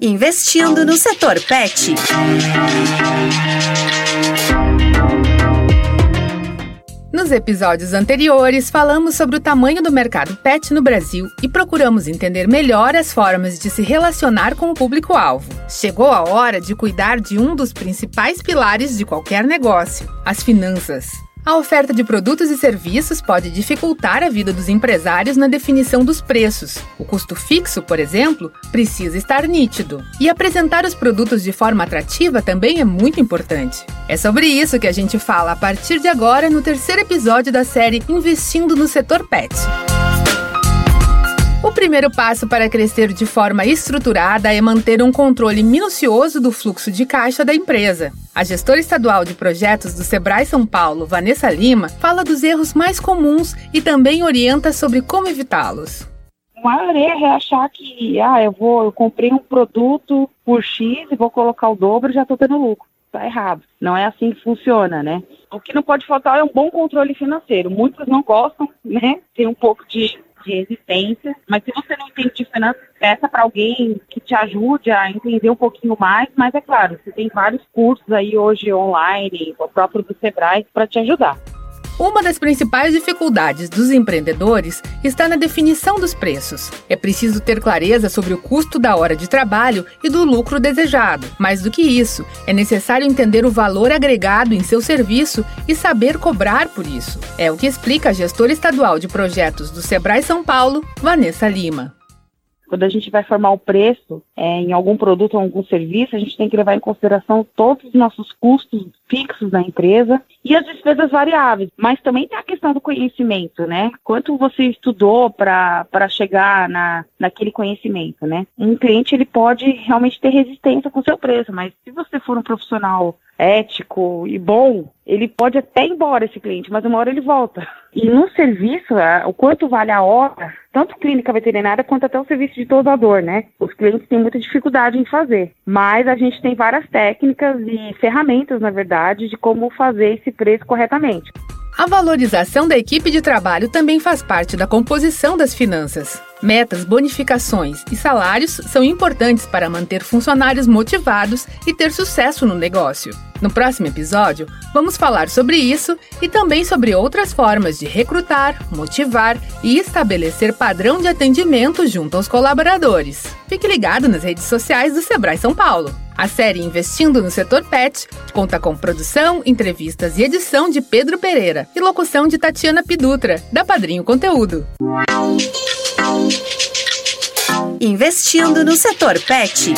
Investindo no setor pet. Nos episódios anteriores, falamos sobre o tamanho do mercado pet no Brasil e procuramos entender melhor as formas de se relacionar com o público-alvo. Chegou a hora de cuidar de um dos principais pilares de qualquer negócio: as finanças. A oferta de produtos e serviços pode dificultar a vida dos empresários na definição dos preços. O custo fixo, por exemplo, precisa estar nítido. E apresentar os produtos de forma atrativa também é muito importante. É sobre isso que a gente fala a partir de agora no terceiro episódio da série Investindo no Setor Pet. O primeiro passo para crescer de forma estruturada é manter um controle minucioso do fluxo de caixa da empresa. A gestora estadual de projetos do Sebrae São Paulo, Vanessa Lima, fala dos erros mais comuns e também orienta sobre como evitá-los. O maior erro é achar que, ah, eu vou, eu comprei um produto por X e vou colocar o dobro e já estou tendo lucro. Está errado. Não é assim que funciona, né? O que não pode faltar é um bom controle financeiro. Muitos não gostam, né? Tem um pouco de de resistência, mas se você não entende de finanças, peça para alguém que te ajude a entender um pouquinho mais, mas é claro, você tem vários cursos aí hoje online, o próprio do Sebrae, para te ajudar. Uma das principais dificuldades dos empreendedores está na definição dos preços. É preciso ter clareza sobre o custo da hora de trabalho e do lucro desejado. Mais do que isso, é necessário entender o valor agregado em seu serviço e saber cobrar por isso. É o que explica a gestora estadual de projetos do Sebrae São Paulo, Vanessa Lima. Quando a gente vai formar o preço é, em algum produto ou algum serviço, a gente tem que levar em consideração todos os nossos custos fixos da empresa e as despesas variáveis. Mas também tem a questão do conhecimento, né? Quanto você estudou para chegar na, naquele conhecimento, né? Um cliente ele pode realmente ter resistência com o seu preço, mas se você for um profissional ético e bom, ele pode até ir embora esse cliente, mas uma hora ele volta. E no serviço, o quanto vale a hora, tanto clínica veterinária quanto até o serviço de tosador, né? Os clientes têm muita dificuldade em fazer, mas a gente tem várias técnicas e ferramentas, na verdade, de como fazer esse preço corretamente. A valorização da equipe de trabalho também faz parte da composição das finanças. Metas, bonificações e salários são importantes para manter funcionários motivados e ter sucesso no negócio. No próximo episódio, vamos falar sobre isso e também sobre outras formas de recrutar, motivar e estabelecer padrão de atendimento junto aos colaboradores. Fique ligado nas redes sociais do Sebrae São Paulo. A série Investindo no Setor Pet conta com produção, entrevistas e edição de Pedro Pereira e locução de Tatiana Pidutra, da Padrinho Conteúdo. Investindo no Setor Pet.